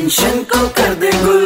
Tension को कर दे गुल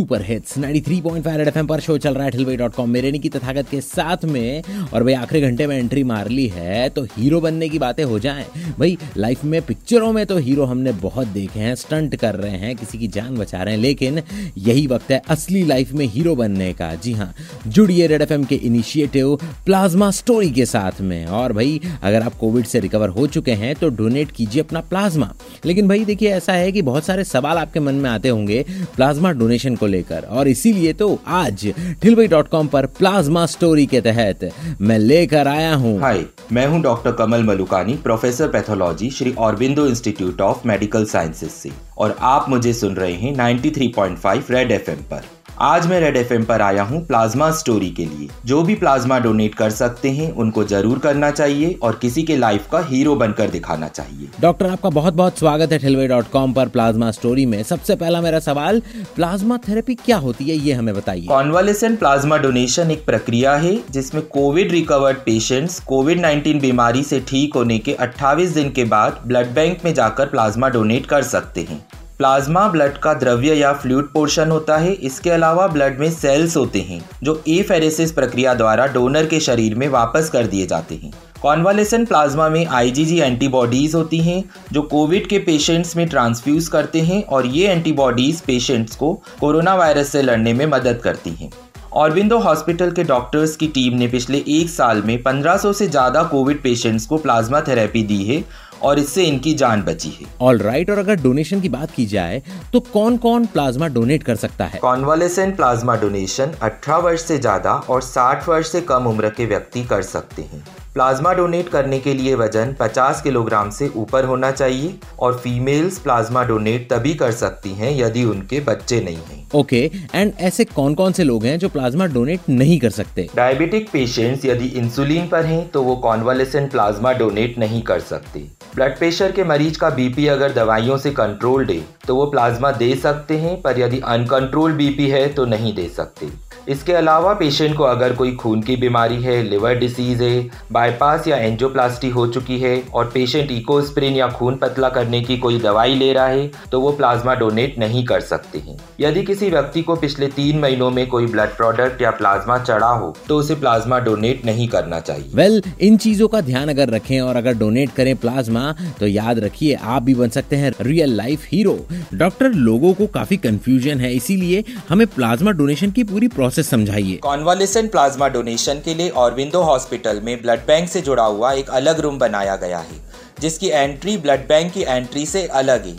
सुपर हिट्स 93.5 रेड एफएम पर शो चल रहा है ठिलवे डॉट कॉम मेरे की तथागत के साथ में, और भाई आखिरी घंटे में एंट्री मार ली है तो हीरो बनने की बातें हो जाएँ। भाई लाइफ में पिक्चरों में तो हीरो हमने बहुत देखे हैं स्टंट कर रहे हैं, किसी की जान बचा रहे हैं, लेकिन यही वक्त है असली लाइफ में हीरो बनने का। जी हाँ जुड़िए रेड एफएम के इनिशिएटिव प्लाज्मा स्टोरी के साथ में। और भाई, अगर आप कोविड से रिकवर हो चुके हैं तो डोनेट कीजिए अपना प्लाज्मा लेकिन भाई देखिए, ऐसा है कि बहुत सारे सवाल आपके मन में आते होंगे प्लाज्मा डोनेशन को लेकर। और इसीलिए तो आज ठिलवई डॉट कॉम पर प्लाज्मा स्टोरी के तहत मैं लेकर आया हूँ। हाय, मैं हूँ doctor Kamal Malukani, professor pathology, Shri Aurobindo institute of medical sciences से। और आप मुझे सुन रहे हैं 93.5 रेड एफएम पर। आज मैं रेड एफएम पर आया हूँ प्लाज्मा स्टोरी के लिए। जो भी प्लाज्मा डोनेट कर सकते हैं उनको ज़रूर करना चाहिए और किसी के लाइफ का हीरो बनकर दिखाना चाहिए। डॉक्टर आपका बहुत बहुत स्वागत है ठिलवे डॉट कॉम पर प्लाज्मा स्टोरी में। सबसे पहला मेरा सवाल प्लाज्मा थेरेपी क्या होती है ये हमें बताइए। कॉन्वालेसेंट प्लाज्मा डोनेशन एक प्रक्रिया है जिसमें कोविड रिकवर्ड पेशेंट्स कोविड 19 बीमारी से ठीक होने के 28 दिन के बाद ब्लड बैंक में जाकर प्लाज्मा डोनेट कर सकते हैं। प्लाज्मा ब्लड का द्रव्य या फ्लूड पोर्शन होता है। इसके अलावा ब्लड में सेल्स होते हैं, जो एफेरेसिस प्रक्रिया द्वारा डोनर के शरीर में वापस कर दिए जाते हैं। कॉन्वालेसन प्लाज्मा में आईजीजी एंटीबॉडीज होती हैं, जो कोविड के पेशेंट्स में ट्रांसफ्यूज करते हैं और ये एंटीबॉडीज पेशेंट्स को कोरोना वायरस से लड़ने में मदद करती हैं। ऑरबिंदो हॉस्पिटल के डॉक्टर्स की टीम ने पिछले एक साल में 1500 से ज़्यादा कोविड पेशेंट्स को प्लाज्मा थेरेपी दी है और इससे इनकी जान बची है। ऑल राइट right, और अगर डोनेशन की बात की जाए तो कौन कौन प्लाज्मा डोनेट कर सकता है? कॉन्वालेसेंट प्लाज्मा डोनेशन 18 वर्ष से ज़्यादा और 60 वर्ष से कम उम्र के व्यक्ति कर सकते हैं। प्लाज्मा डोनेट करने के लिए वज़न 50 किलोग्राम से ऊपर होना चाहिए और फीमेल्स प्लाज्मा डोनेट तभी कर सकती हैं यदि उनके बच्चे नहीं हैं। ओके okay, एंड ऐसे कौन कौन से लोग हैं जो प्लाज्मा डोनेट नहीं कर सकते? डायबिटिक पेशेंट्स यदि इंसुलिन पर हैं तो वो कॉन्वालेसेंट प्लाज्मा डोनेट नहीं कर सकते। ब्लड प्रेशर के मरीज़ का बीपी अगर दवाइयों से कंट्रोल्ड है तो वो प्लाज्मा दे सकते हैं पर यदि अनकंट्रोल्ड बीपी है तो नहीं दे सकते। इसके अलावा पेशेंट को अगर कोई खून की बीमारी है लिवर डिसीज है बाईपास या एंजियोप्लास्टी हो चुकी है और पेशेंट इको इकोस्प्रिन या खून पतला करने की कोई दवाई ले रहा है तो वो प्लाज्मा डोनेट नहीं कर सकते हैं। यदि किसी व्यक्ति को पिछले तीन महीनों में कोई ब्लड प्रोडक्ट या प्लाज्मा चढ़ा हो तो उसे प्लाज्मा डोनेट नहीं करना चाहिए। वेल well, इन चीज़ों का ध्यान अगर रखें और अगर डोनेट करें प्लाज्मा तो याद रखिए आप भी बन सकते हैं रियल लाइफ हीरो डॉक्टर लोगों को काफ़ी कंफ्यूजन है इसीलिए हमें प्लाज्मा डोनेशन की पूरी प्रोसेस प्रोसेस समझाइए। कॉन्वालेसेंट प्लाज्मा डोनेशन के लिए ऑरबिंदो हॉस्पिटल में ब्लड बैंक से जुड़ा हुआ एक अलग रूम बनाया गया है, जिसकी एंट्री ब्लड बैंक की एंट्री से अलग है।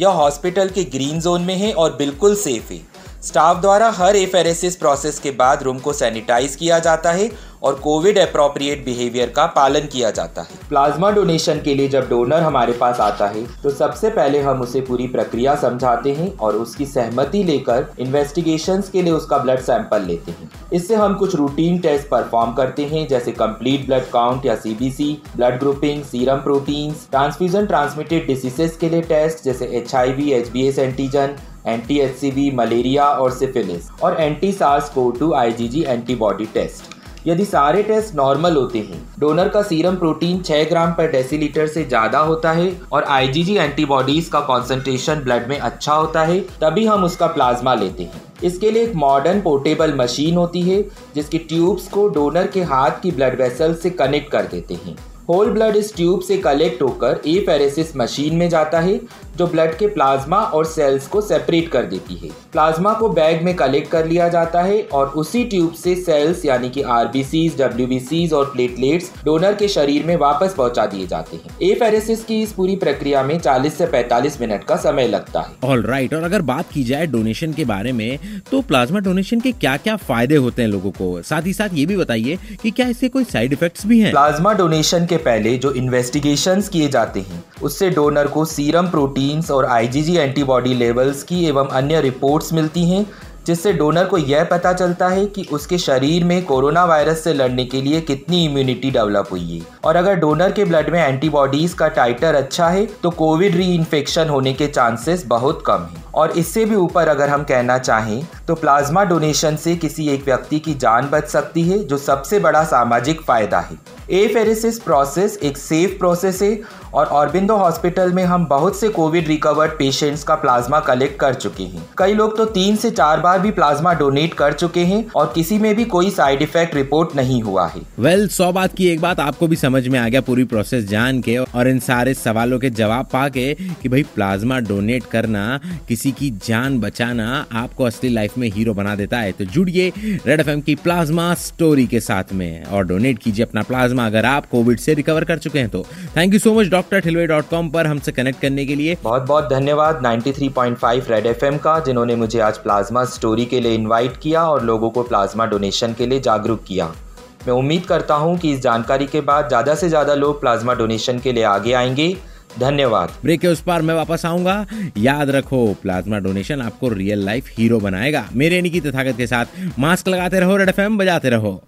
यह हॉस्पिटल के ग्रीन जोन में है और बिल्कुल सेफ़ है। स्टाफ द्वारा हर एफेरेसिस प्रोसेस के बाद रूम को सैनिटाइज किया जाता है और कोविड अप्रोप्रिएट बिहेवियर का पालन किया जाता है। प्लाज्मा डोनेशन के लिए जब डोनर हमारे पास आता है तो सबसे पहले हम उसे पूरी प्रक्रिया समझाते हैं और उसकी सहमति लेकर इन्वेस्टिगेशन के लिए उसका ब्लड सैंपल लेते हैं। इससे हम कुछ रूटीन टेस्ट परफॉर्म करते हैं, जैसे कंप्लीट ब्लड काउंट या CBC blood grouping serum proteins transfusion transmitted diseases के लिए टेस्ट जैसे H I V H B S antigen anti HCB malaria और सिफिलिस और anti SARS CoV two IgG antibody test यदि सारे टेस्ट नॉर्मल होते हैं, डोनर का सीरम प्रोटीन 6 ग्राम पर डेसीलीटर से ज़्यादा होता है और आईजीजी एंटीबॉडीज का कॉन्सेंट्रेशन ब्लड में अच्छा होता है, तभी हम उसका प्लाज्मा लेते हैं। इसके लिए एक मॉडर्न पोर्टेबल मशीन होती है, जिसकी ट्यूब्स को डोनर के हाथ की ब्लड वेसल से कनेक्ट कर देते हैं। होल ब्लड इस ट्यूब से कलेक्ट होकर ए एफेरेसिस मशीन में जाता है जो ब्लड के प्लाज्मा और सेल्स को सेपरेट कर देती है। प्लाज्मा को बैग में कलेक्ट कर लिया जाता है और उसी ट्यूब से सेल्स यानी कि आरबीसीज डब्ल्यूबीसीज और प्लेटलेट्स डोनर के शरीर में वापस पहुँचा दिए जाते हैं। ए एफेरेसिस की इस पूरी प्रक्रिया में 40 से 45 मिनट का समय लगता है। All right right. और अगर बात की जाए डोनेशन के बारे में तो प्लाज्मा डोनेशन के क्या क्या फ़ायदे होते हैं लोगों को? साथ ही साथ ये भी बताइए की क्या इसके कोई साइड इफ़ेक्ट भी है? प्लाज्मा डोनेशन के पहले जो इन्वेस्टिगेशन किए जाते हैं, उससे डोनर को सीरम प्रोटीन्स और आईजीजी एंटीबॉडी लेवल्स की एवं अन्य रिपोर्ट्स मिलती हैं, जिससे डोनर को यह पता चलता है कि उसके शरीर में कोरोना वायरस से लड़ने के लिए कितनी इम्यूनिटी डेवलप हुई है। और अगर डोनर के ब्लड में एंटीबॉडीज का टाइटर अच्छा है तो कोविड री होने के चांसेस बहुत कम हैं। और इससे भी ऊपर अगर हम कहना चाहें तो प्लाज्मा डोनेशन से किसी एक व्यक्ति की जान बच सकती है जो सबसे बड़ा सामाजिक फ़ायदा है। एफेरेसिस प्रोसेस एक सेफ़ प्रोसेस है और ऑरबिंदो हॉस्पिटल में हम बहुत से कोविड रिकवर्ड पेशेंट्स का प्लाज्मा कलेक्ट कर चुके हैं। कई लोग तो तीन से चार बार भी प्लाज्मा डोनेट कर चुके हैं और किसी में भी कोई साइड इफ़ेक्ट रिपोर्ट नहीं हुआ है। वेल well, सौ बात की एक बात आपको भी समझ में आ गया पूरी प्रोसेस जान के और इन सारे सवालों के जवाब पाके कि भाई प्लाज्मा डोनेट करना किसी की जान बचाना आपको असली लाइफ में हीरो बना देता है। तो जुड़िए रेड एफएम की प्लाज्मा स्टोरी के साथ में और डोनेट कीजिए अपना प्लाज्मा अगर आप कोविड से रिकवर कर चुके हैं तो। Thank you so much doctor ठिलवे dot com पर हमसे कनेक्ट करने के लिए। बहुत बहुत धन्यवाद 93.5 रेड एफएम का, जिन्होंने मुझे आज प्लाज्मा स्टोरी के लिए इनवाइट किया और लोगों को प्लाज्मा डोनेशन के लिए जागरूक किया। मैं उम्मीद करता हूँ कि इस जानकारी के बाद ज़्यादा से ज़्यादा लोग प्लाज्मा डोनेशन के लिए आगे आएँगे। धन्यवाद। ब्रेक के उस पार मैं वापस आऊँगा। याद रखो, प्लाज्मा डोनेशन आपको रियल लाइफ हीरो बनाएगा। मेरे निकी तथागत के साथ मास्क लगाते रहो, रेड एफ़ बजाते रहो।